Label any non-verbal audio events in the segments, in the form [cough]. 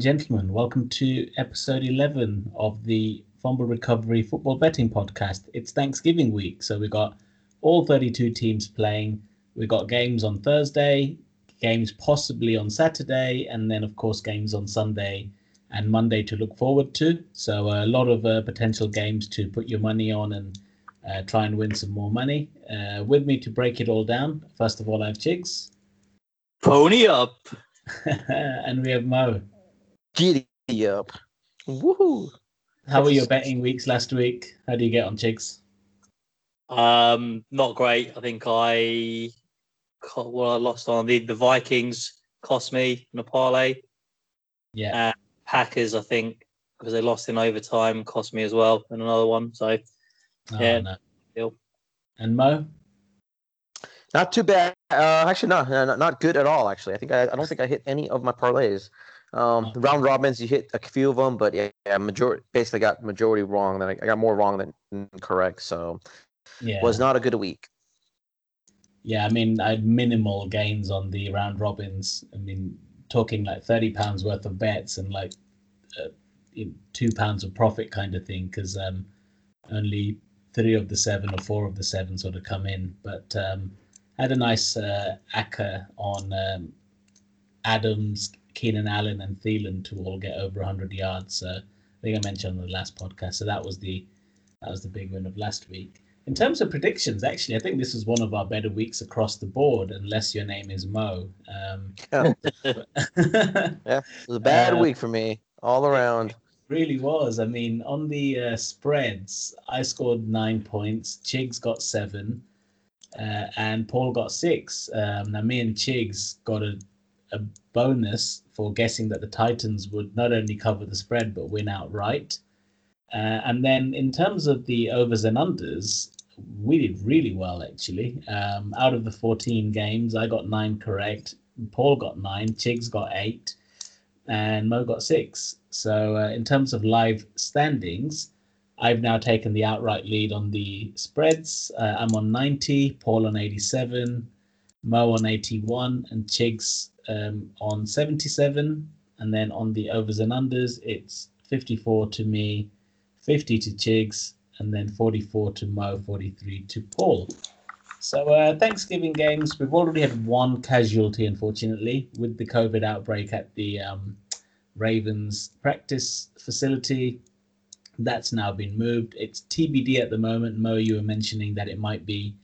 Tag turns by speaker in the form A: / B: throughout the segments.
A: And gentlemen, welcome to episode 11 of the Fumble Recovery Football Betting Podcast. It's Thanksgiving week, so we've got all 32 teams playing. We've got games on Thursday, games possibly on Saturday, and then, of course, games on Sunday and Monday to look forward to. So, a lot of uh, potential games to put your money on and uh, try and win some more money. Uh, with me to break it all down, first of all, I have Chigs.
B: Pony up. [laughs]
A: and we have Mo.
C: Giddy up. Woohoo.
A: How were your betting weeks last week? How do you get on, Chigs?
B: Um, not great. I think I well, I lost on the the Vikings cost me in a parlay.
A: Yeah.
B: Uh, Packers, I think, because they lost in overtime, cost me as well, and another one. So
A: Oh,
B: yeah.
A: no.
B: Deal.
A: And Mo?
C: Not too bad. Uh, actually, no, no, not good at all. Actually, I think I, I don't think I hit any of my parlays. Um, round robins, you hit a few of them, but yeah, yeah majority basically got majority wrong. Then I, I got more wrong than correct. So
A: Yeah.
C: was not a good week.
A: Yeah, I mean, I had minimal gains on the round robins. I mean, talking like thirty pounds worth of bets and like uh, in- two pounds of profit kind of thing, because um, only three of the seven or four of the seven sort of come in. But um, had a nice uh, acca on um, Adams, Keenan Allen, and Thielen to all get over hundred yards. So I think I mentioned on the last podcast. So that was the that was the big win of last week. In terms of predictions, actually, I think this is one of our better weeks across the board, unless your name is Mo. Um,
C: Yeah, [laughs] it was a bad
A: Uh, [laughs]
C: week for me all around.
A: really was. I mean, on the uh, spreads, I scored nine points. Chigs got seven, uh, and Paul got six. Um, now, me and Chigs got a, a bonus for guessing that the Titans would not only cover the spread but win outright. Uh, and then, in terms of the overs and unders, we did really well actually. Um, out of the 14 games, I got nine correct. Paul got nine. Chigs got eight and Mo got six. So uh, in terms of live standings, I've now taken the outright lead on the spreads. Uh, I'm on 90, Paul on 87, Mo on 81, and Chigs um, on 77. And then on the overs and unders, it's 54 to me, 50 to Chigs, and then 44 to Mo, 43 to Paul. So uh, Thanksgiving games, we've already had one casualty, unfortunately, with the COVID outbreak at the um, Ravens practice facility. That's now been moved. It's TBD at the moment. Mo, you were mentioning that it might be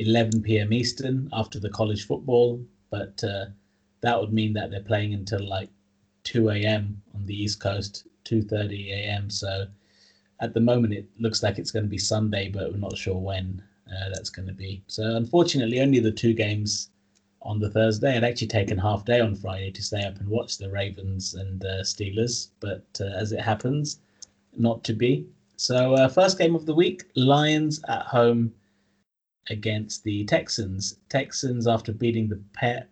A: 11 p.m. Eastern after the college football, but uh, that would mean that they're playing until like 2 a.m. on the East Coast, 2:30 a.m. So at the moment, it looks like it's going to be Sunday, but we're not sure when uh, that's going to be. So unfortunately, only the two games on the Thursday. I'd actually taken half day on Friday to stay up and watch the Ravens and uh, Steelers, but uh, as it happens, not to be. So uh, first game of the week: Lions at home against the Texans. Texans, after beating the pa-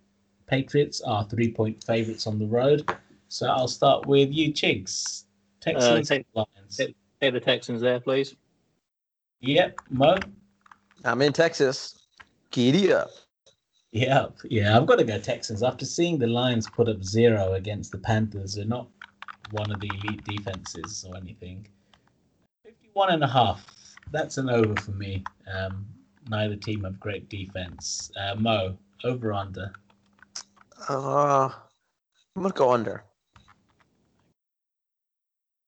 A: Patriots, are three-point favorites on the road. So I'll start with you, Chigs. Texans,
B: take-
A: Lions.
B: take- Take the Texans there, please.
A: Yep, Mo.
C: I'm in Texas. Giddy up.
A: Yep, yeah, I've got to go Texans. After seeing the Lions put up zero against the Panthers, they're not one of the elite defenses or anything. 51 and a half. That's an over for me. Um, neither team have great defense. Uh, Mo, over under.
C: Uh, I'm gonna go under.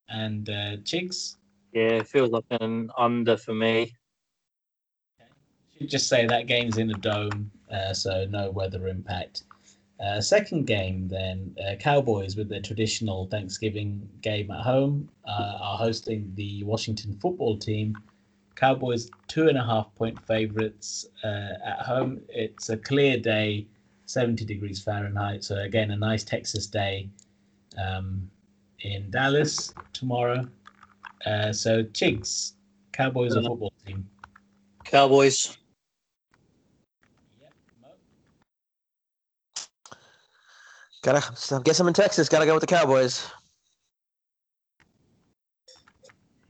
A: And uh, Chigs,
B: Yeah, it feels like an under for me.
A: should just say that game's in a dome, uh, so no weather impact. Uh, second game, then uh, Cowboys with their traditional Thanksgiving game at home uh, are hosting the Washington football team. Cowboys two and a half point favorites uh, at home. It's a clear day, 70 degrees Fahrenheit. So again, a nice Texas day um, in Dallas tomorrow. Uh, so Chigs, Cowboys a football team.
B: Cowboys.
C: Gotta. so I guess I'm in Texas. Gotta go with the Cowboys.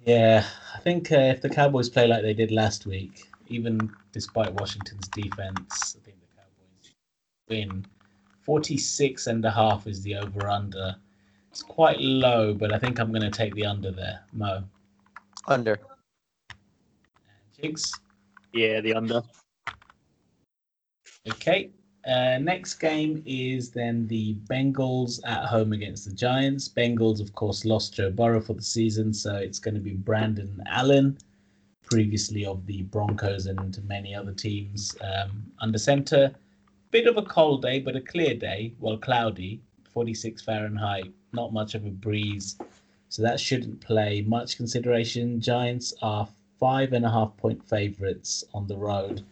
A: Yeah, I think uh, if the Cowboys play like they did last week, even despite Washington's defense, I think the Cowboys win. 46 and a half is the over under. It's quite low, but I think I'm going to take the under there. Mo.
C: Under.
A: Chigs.
B: Yeah, the under.
A: Okay. Uh, next game is then the Bengals at home against the Giants. Bengals, of course, lost Joe Burrow for the season, so it's going to be Brandon Allen, previously of the Broncos and many other teams, um, under center. Bit of a cold day, but a clear day. Well, cloudy, 46 Fahrenheit, not much of a breeze. So that shouldn't play much consideration. Giants are five and a half point favorites on the road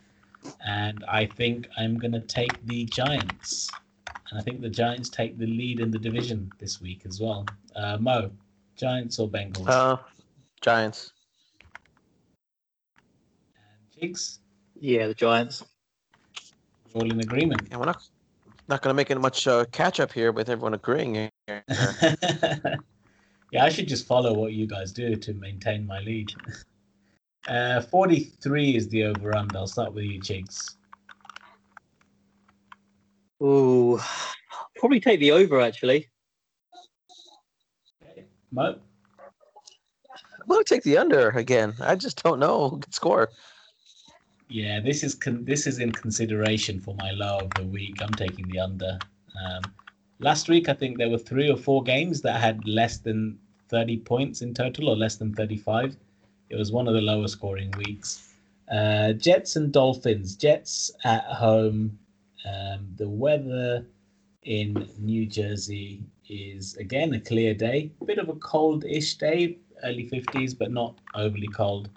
A: and I think I'm going to take the Giants. And I think the Giants take the lead in the division this week as well. Uh, Mo, Giants or Bengals?
C: Uh, Giants.
A: and Chigs,
B: Yeah, the Giants.
A: all in agreement.
C: Yeah, we're not not gonna make it much uh, catch up here with everyone agreeing. Here. [laughs]
A: yeah, I should just follow what you guys do to maintain my lead. [laughs] Uh, 43 is the over under. I'll start with you, Chigs.
B: Ooh, probably take the over actually.
A: Okay. Mo,
C: I'm gonna take the under again. I just don't know who could score.
A: yeah, this is con- this is in consideration for my low of the week. I'm taking the under. Um, last week, I think there were three or four games that had less than 30 points in total, or less than 35. It was one of the lower scoring weeks. Uh, Jets and Dolphins. Jets at home. Um, the weather in New Jersey is again a clear day. Bit of a cold-ish day, early 50s, but not overly cold.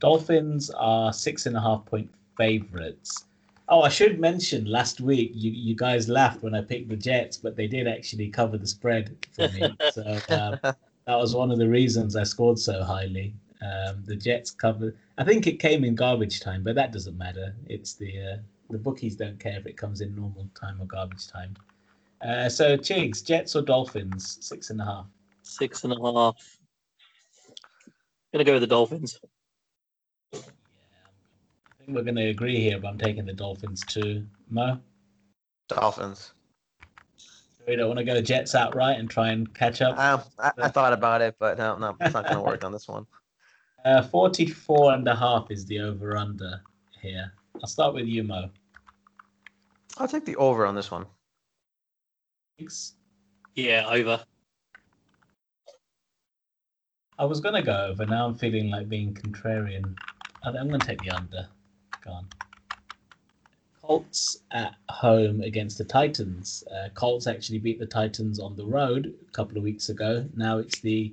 A: Dolphins are six and a half point favorites. Oh, I should mention last week you, you guys laughed when I picked the Jets, but they did actually cover the spread for me. so um, [laughs] that was one of the reasons I scored so highly. Um, the Jets covered. I think it came in garbage time, but that doesn't matter. It's the uh, the bookies don't care if it comes in normal time or garbage time. Uh, so Chigs, Jets or Dolphins? Six and a half.
B: Six and a half. Gonna go with the Dolphins.
A: Yeah, I think we're going to agree here, but I'm taking the Dolphins too. Mo,
C: Dolphins.
A: we don't want to go Jets outright and try and catch up.
C: Um, I, I thought about it, but no, no, it's not gonna work on this one. [laughs]
A: Uh, 44 and a half is the over under here. I'll start with you, Mo.
C: I'll take the over on this one.
A: Thanks.
B: Yeah, over.
A: I was going to go over. Now I'm feeling like being contrarian. I'm going to take the under. Go on. Colts at home against the Titans. Uh, Colts actually beat the Titans on the road a couple of weeks ago. Now it's the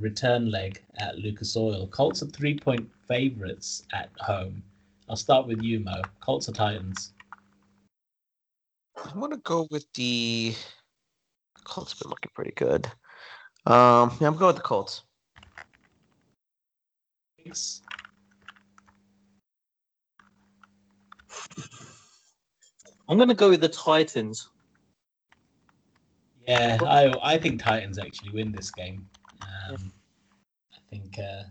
A: return leg at Lucas Oil. Colts are three point favorites at home. I'll start with you, Mo. Colts or Titans?
C: I'm gonna go with the Colts. Been looking pretty good. Um, yeah, I'm going with the Colts.
A: Chigs?
B: I'm gonna go with the Titans.
A: Yeah, I I think Titans actually win this game. Um, I think uh,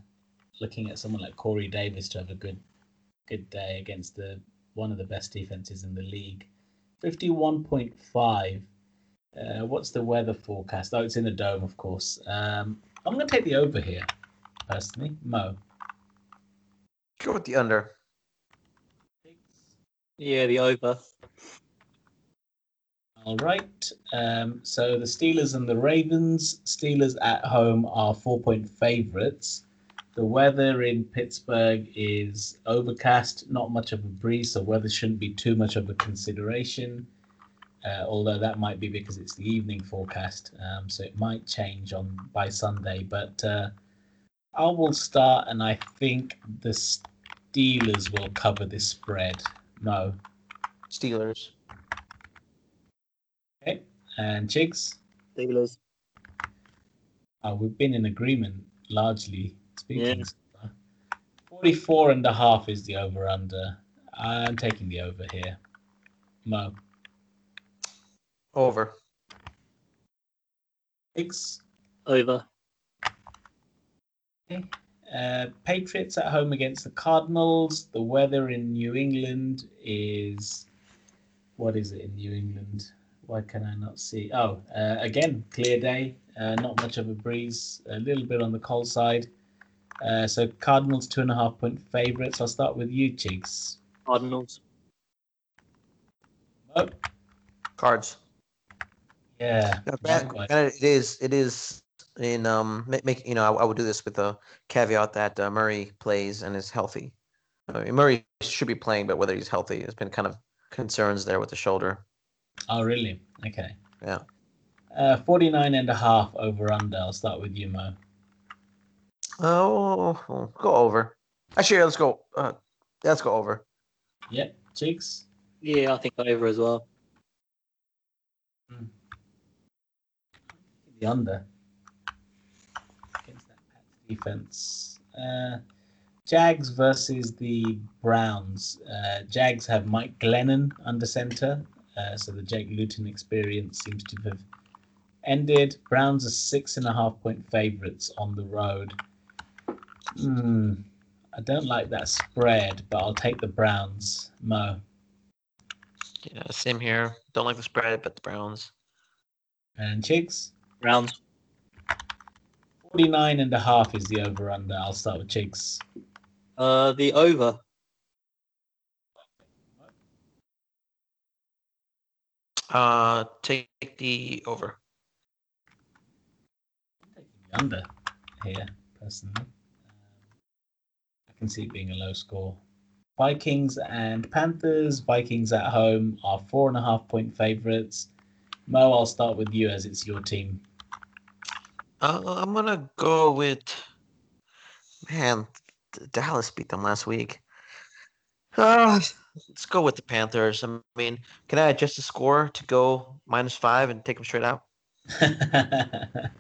A: looking at someone like Corey Davis to have a good good day against the one of the best defenses in the league. Fifty-one point five. Uh, what's the weather forecast? Oh, it's in a dome, of course. Um, I'm going to take the over here, personally. Mo.
C: Go with the under.
B: Yeah, the over.
A: All right. Um, so the Steelers and the Ravens. Steelers at home are four point favorites. The weather in Pittsburgh is overcast, not much of a breeze, so weather shouldn't be too much of a consideration. Uh, although that might be because it's the evening forecast, um, so it might change on by Sunday. But uh, I will start, and I think the Steelers will cover this spread. No,
C: Steelers.
A: Okay. And Chigs.
B: Steelers.
A: Uh, we've been in agreement largely speaking.
B: Yeah.
A: so 44 and a half is the over under. I'm taking the over here. Mo.
C: Over.
A: Six.
B: Over. Okay.
A: Uh, Patriots at home against the Cardinals. The weather in New England is. What is it in New England? Why can I not see? Oh, uh, again, clear day. Uh, not much of a breeze. A little bit on the cold side. Uh, so Cardinals two and a half point favorites. I'll start with you, Cheeks.
B: Cardinals.
A: Oh,
C: Cards.
A: yeah.
C: Yeah, granted-
A: likewise.
C: it is. It is in um make, make you know I, I would do this with a caveat that uh, Murray plays and is healthy. I mean, Murray should be playing, but whether he's healthy there's been kind of concerns there with the shoulder.
A: Oh, really? Okay.
C: Yeah.
A: Uh, 49 and a half over under. I'll start with you, Mo.
C: Oh, well, go over. Actually, let's go. Uh, let's go over.
A: Yep. Cheeks.
B: Yeah, I think over as well.
A: The under. Against that Pats defense. Uh, Jags versus the Browns. Uh, Jags have Mike Glennon under center. Uh, so the Jake Luton experience seems to have ended. Browns are six and a half point favorites on the road. Hmm. I don't like that spread, but I'll take the Browns. Mo.
C: Yeah, same here. Don't like the spread, but the Browns.
A: And Chigs?
B: Browns.
A: 49 and a half is the over under. I'll start with Chigs.
B: Uh, the over.
C: Uh, take the over.
A: The under here, personally. Um, I can see it being a low score. Vikings and Panthers. Vikings at home are four and a half point favorites. Mo, I'll start with you as it's your team.
C: Uh, I'm gonna go with. Man, Dallas beat them last week. Uh, let's go with the Panthers. I mean, can I adjust the score to go minus five and take them straight out? [laughs] I,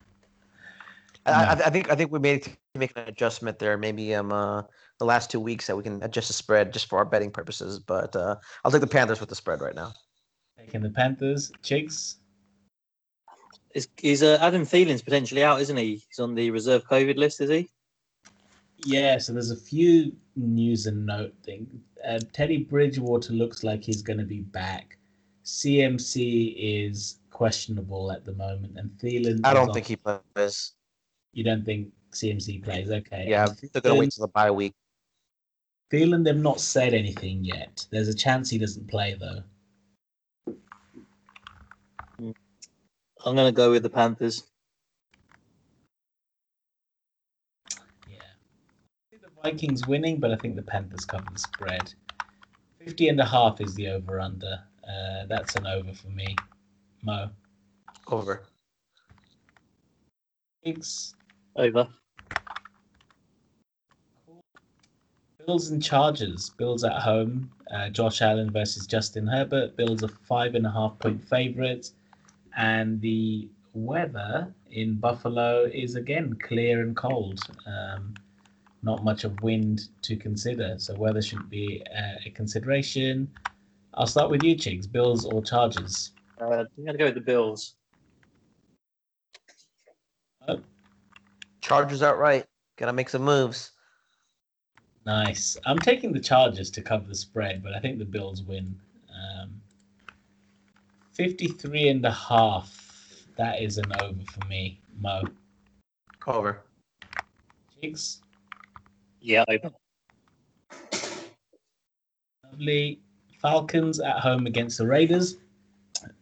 C: I, I think I think we made to make an adjustment there. Maybe um uh, the last two weeks that we can adjust the spread just for our betting purposes. But uh, I'll take the Panthers with the spread right now.
A: Taking the Panthers. Chigs.
B: Is, is uh, Adam Thielen's potentially out, isn't he? He's on the reserve COVID list, is he?
A: Yeah, so there's a few news and note things. Uh, Teddy Bridgewater looks like he's going to be back. CMC is questionable at the moment, and Thielen.
C: I don't
A: off.
C: think he plays.
A: You don't think CMC plays? Okay.
C: Yeah,
A: And
C: they're gonna wait till the bye week.
A: Thielen, they've not said anything yet. There's a chance he doesn't play though.
B: I'm going to go with the Panthers.
A: Yeah. I think the Vikings winning, but I think the Panthers cover the spread. 50 and a half is the over under. Uh, that's an over for me. Mo.
C: Over.
A: Higgs.
B: Over.
A: Bills and Chargers. Bills at home. Uh, Josh Allen versus Justin Herbert. Bills a five and a half point favorite. And the weather in Buffalo is again clear and cold. Um, not much of wind to consider. So weather should be uh, a consideration. I'll start with you, Chigs. Bills or Chargers?
B: Uh, I'm going to go with the Bills.
C: Chargers outright. Gotta make some moves.
A: Nice. I'm taking the Chargers to cover the spread, but I think the Bills win. Um, 53 and a half. That is an over for me, Mo.
C: Cover.
A: Chigs,
B: Yeah, over.
A: lovely. Falcons at home against the Raiders.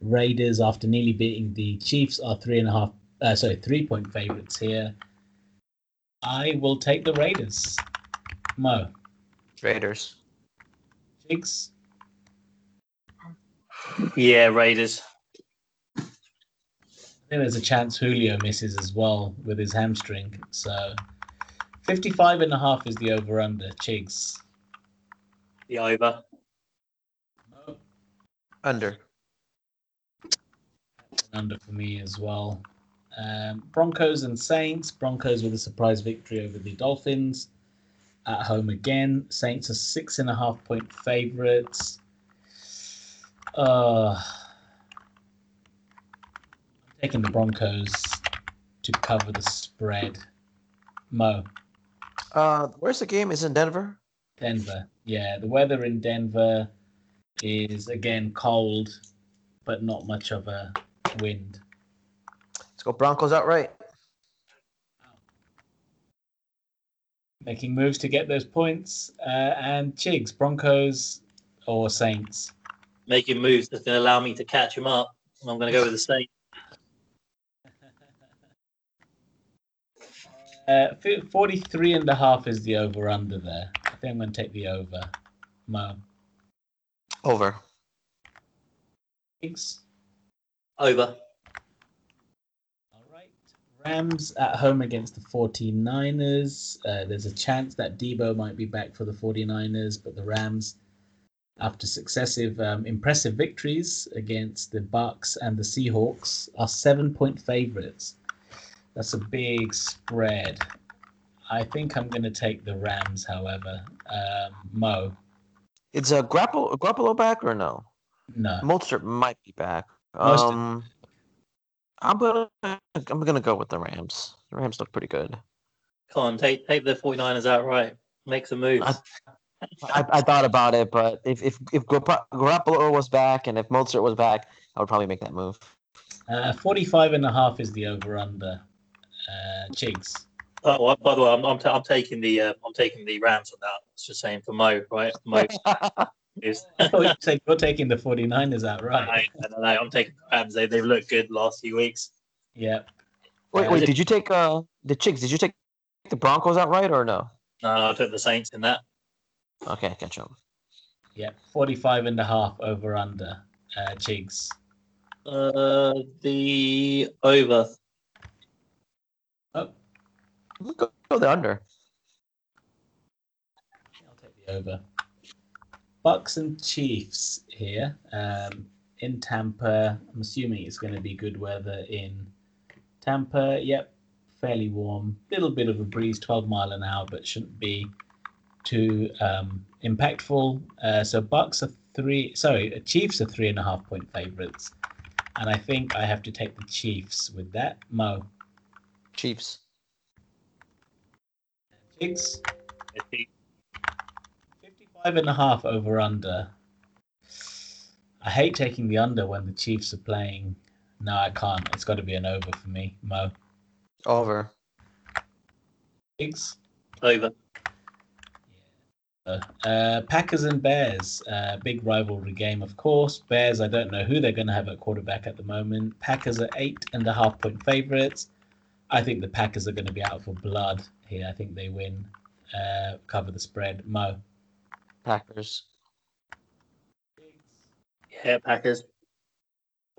A: Raiders, after nearly beating the Chiefs, are three and a half, uh, sorry, three point favorites here. I will take the Raiders. Mo.
C: Raiders.
A: Chigs,
B: Yeah, Raiders.
A: I think there's a chance Julio misses as well with his hamstring. So 55 and a half is the over under. Chigs.
B: The over.
A: Mo.
C: Under.
A: under for me as well. Um, Broncos and Saints. Broncos with a surprise victory over the Dolphins at home again. Saints are six and a half point favorites. Uh, I'm taking the Broncos to cover the spread. Mo,
C: Uh, where's the game? Is in Denver?
A: Denver. Yeah, the weather in Denver is again cold. but not much of a wind.
C: Let's go Broncos outright.
A: Making moves to get those points. Uh, and Chigs, Broncos or Saints?
B: Making moves that's going to allow me to catch him up. I'm going to go with the Saints.
A: Uh, fi- 43 and a half is the over under there. I think I'm going to take the over. Mo.
C: Over.
A: Thanks.
B: Over.
A: All right. Rams at home against the 49ers. Uh, there's a chance that Deebo might be back for the 49ers, but the Rams, after successive um, impressive victories against the Bucs and the Seahawks, are seven point favorites. That's a big spread. I think I'm going to take the Rams, however. Um, Mo,
C: It's a grapple Garoppolo back or no?
A: no.
C: Mostert might be back.
A: Mostert.
C: Um, I'm gonna I'm gonna go with the Rams. The Rams look pretty good.
B: Come on, take take the 49ers outright. Make some moves.
C: I- I, I thought about it, but if if if Garopp- Garoppolo was back and if Mostert was back, I would probably make that move.
A: Uh, 45 and a half is the over under. Uh, Chigs.
B: Oh, well, by the way, I'm I'm, ta- I'm taking the uh, I'm taking the Rams on that. It's just saying for Mo, right? Mo [laughs] is. [laughs]
A: You said you're taking the 49ers out, right?
B: I don't know. I'm taking the Rams. They they've looked good the last few weeks.
A: Yeah.
C: wait, wait, did you take uh the chicks? Did you take the Broncos outright or no?
B: No, no, I took the Saints in that.
C: Okay, catch up.
A: Yeah, 45 and a half over under. Uh, Chigs.
B: Uh, the over.
A: Oh,
C: Go, go the under.
A: I'll take the over. Bucs and Chiefs here um, in Tampa. I'm assuming it's going to be good weather in Tampa. Yep, fairly warm. Little bit of a breeze, 12 mile an hour, but shouldn't be too um, impactful. Uh, so Bucs are three. Sorry, Chiefs are three and a half point favorites, and I think I have to take the Chiefs with that. Mo,
C: Chiefs.
A: Chigs. 55 and a half over under. I hate taking the under when the Chiefs are playing. No, I can't. It's got to be an over for me. Mo.
C: Over.
A: Biggs.
B: Over.
A: Uh, Packers and Bears. Uh, big rivalry game, of course. Bears, I don't know who they're going to have at quarterback at the moment. Packers are eight and a half point favorites. I think the Packers are going to be out for blood here. I think they win, uh, cover the spread. Mo.
C: Packers.
B: Yeah, Packers.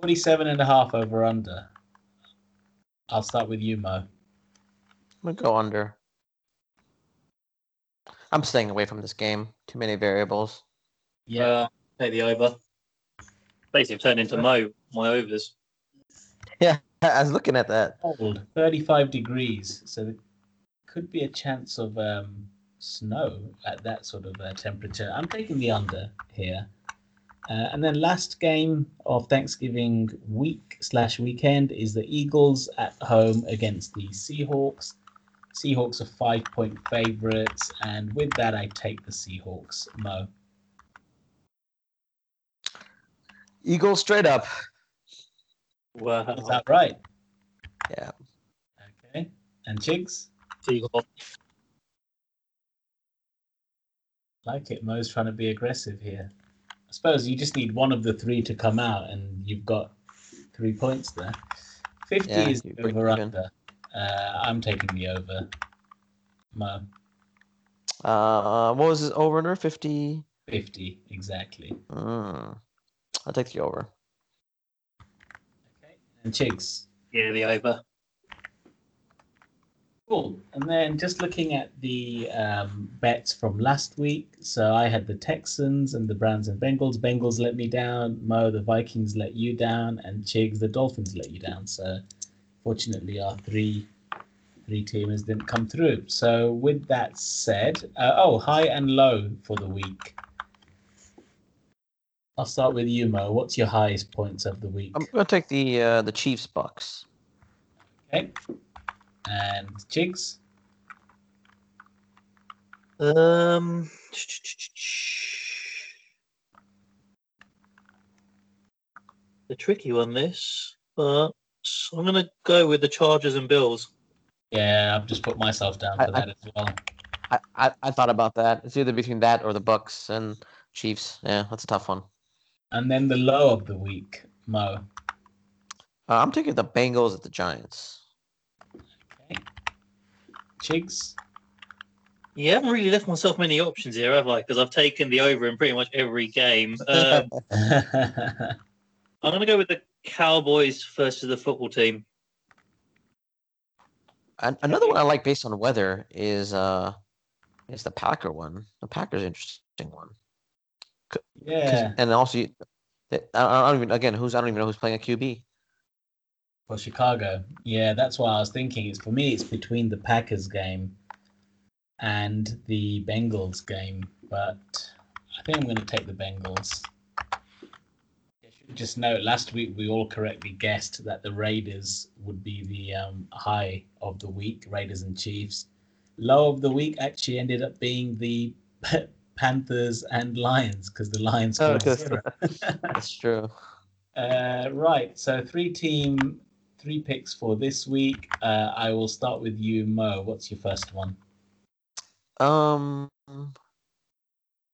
A: 47 and a half over under. I'll start with you, Mo.
C: I'm gonna go under. I'm staying away from this game. Too many variables.
A: Yeah.
B: Uh, take the over. Basically, turned into Mo. My overs.
C: Yeah, [laughs] I was looking at that.
A: cold, 35 degrees. So there could be a chance of um, snow at that sort of uh, temperature. I'm taking the under here. Uh, and then last game of Thanksgiving week slash weekend is the Eagles at home against the Seahawks. Seahawks are five point favorites, and with that, I take the Seahawks. Mo.
C: Eagles straight up.
B: Wow.
A: Is that right?
C: Yeah.
A: Okay. And Chigs?
B: Seahawks.
A: Like it. Mo's trying to be aggressive here. I suppose you just need one of the three to come out, and you've got three points there. 50
C: Yeah,
A: is
C: you
A: the
C: break
A: over under. Uh, I'm taking the over. Mo,
C: Uh, what was his over under? 50.
A: 50, exactly.
C: Mm. I'll take the over.
A: Chigs.
B: Yeah, the over.
A: Cool. And then just looking at the um, bets from last week. So I had the Texans and the Browns and Bengals. Bengals let me down. Mo, the Vikings let you down. And Chigs, the Dolphins let you down. So fortunately, our three three teamers didn't come through. So with that said, uh, oh, high and low for the week. I'll start with you, Mo. What's your highest points of the week?
C: I'm gonna take the uh, the Chiefs Bucs.
A: Okay. And Chigs?
B: Um. The tricky one, this, but I'm going to go with the Chargers and Bills.
A: Yeah, I've just put myself down for
C: I-
A: that as well.
C: I, I, I thought about that. It's either between that or the Bucs and Chiefs. Yeah, that's a tough one.
A: And then the low of the week, Mo.
C: Uh, I'm taking the Bengals at the Giants.
A: Okay. Chigs.
B: You haven't really left myself many options here, have I? Because I've taken the over in pretty much every game. [laughs] Um, [laughs] I'm going to go with the Cowboys first versus the football team.
C: An- another one I like based on weather is uh is the Packer one. The Packers interesting one.
A: Yeah,
C: And also, you- I don't even again who's I don't even know who's playing a QB.
A: for Chicago. Yeah, that's why I was thinking. It's for me. It's between the Packers game and the Bengals game, but I think I'm going to take the Bengals. Just note, last week we all correctly guessed that the Raiders would be the um, high of the week. Raiders and Chiefs. Low of the week actually ended up being the [laughs] Panthers and Lions because the Lions
C: Oh,
A: scored
C: good.
A: zero. [laughs]
C: That's true.
A: Uh, right. So three team, three picks for this week. Uh, I will start with you, Mo. What's your first one?
C: Um,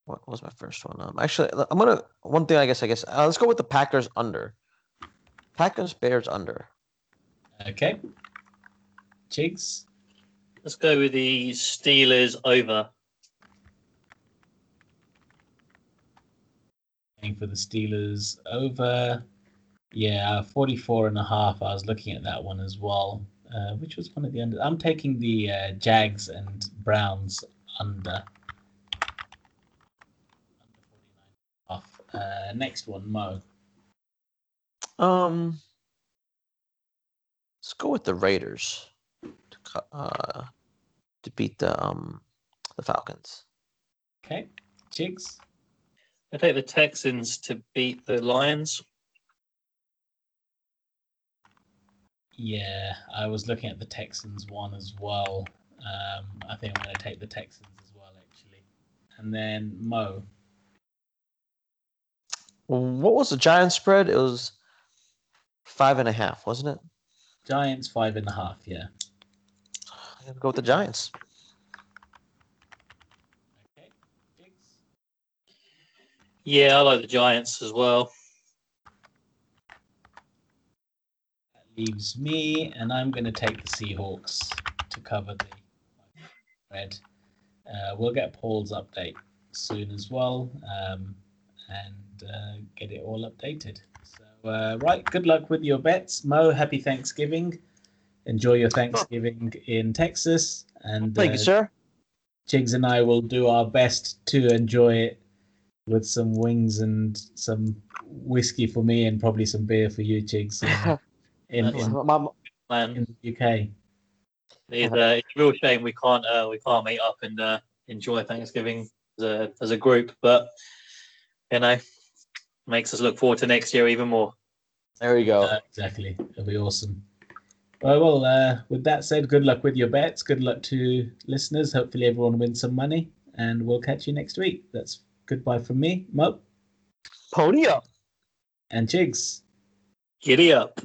C: what was my first one? Um, actually, I'm gonna one thing. I guess. I guess. Uh, let's go with the Packers under. Packers Bears under.
A: Okay. Chigs.
B: Let's go with the Steelers over.
A: For the Steelers over. Yeah, 44 and a half. I was looking at that one as well. Uh, which was one of the under? I'm taking the uh, Jags and Browns under. Under 49 off. Uh, next one, Mo.
C: Um, let's go with the Raiders to uh to beat the um the Falcons.
A: Okay. Chigs.
B: I take the Texans to beat the Lions.
A: Yeah, I was looking at the Texans one as well. Um, I think I'm going to take the Texans as well, actually. And then Mo.
C: What was the Giants spread? It was five and a half, wasn't it?
A: Giants five and a half. Yeah.
C: I'm gonna go with the Giants.
A: Okay. Chigs?
B: Yeah, I like the Giants as well.
A: That leaves me, and I'm going to take the Seahawks to cover the red. Uh, we'll get Paul's update soon as well, um, and uh, get it all updated. So, uh, right, good luck with your bets, Mo. Happy Thanksgiving. Enjoy your Thanksgiving in Texas, and
C: Thank
A: uh,
C: you, sir.
A: Chigs and I will do our best to enjoy it with some wings and some whiskey for me, and probably some beer for you, Chigs, in, [laughs] in, in,
C: My-
B: Man,
A: in the UK.
B: it's, uh, it's a real shame we can't uh, we can't meet up and uh, enjoy Thanksgiving as a as a group, but you know, makes us look forward to next year even more.
C: there we go.
A: Uh, exactly. It'll be awesome. Well, well uh, with that said, good luck with your bets. Good luck to listeners. Hopefully, everyone wins some money, and we'll catch you next week. That's goodbye from me, Mo,
C: Pony up.
A: and Chigs.
B: Giddy up.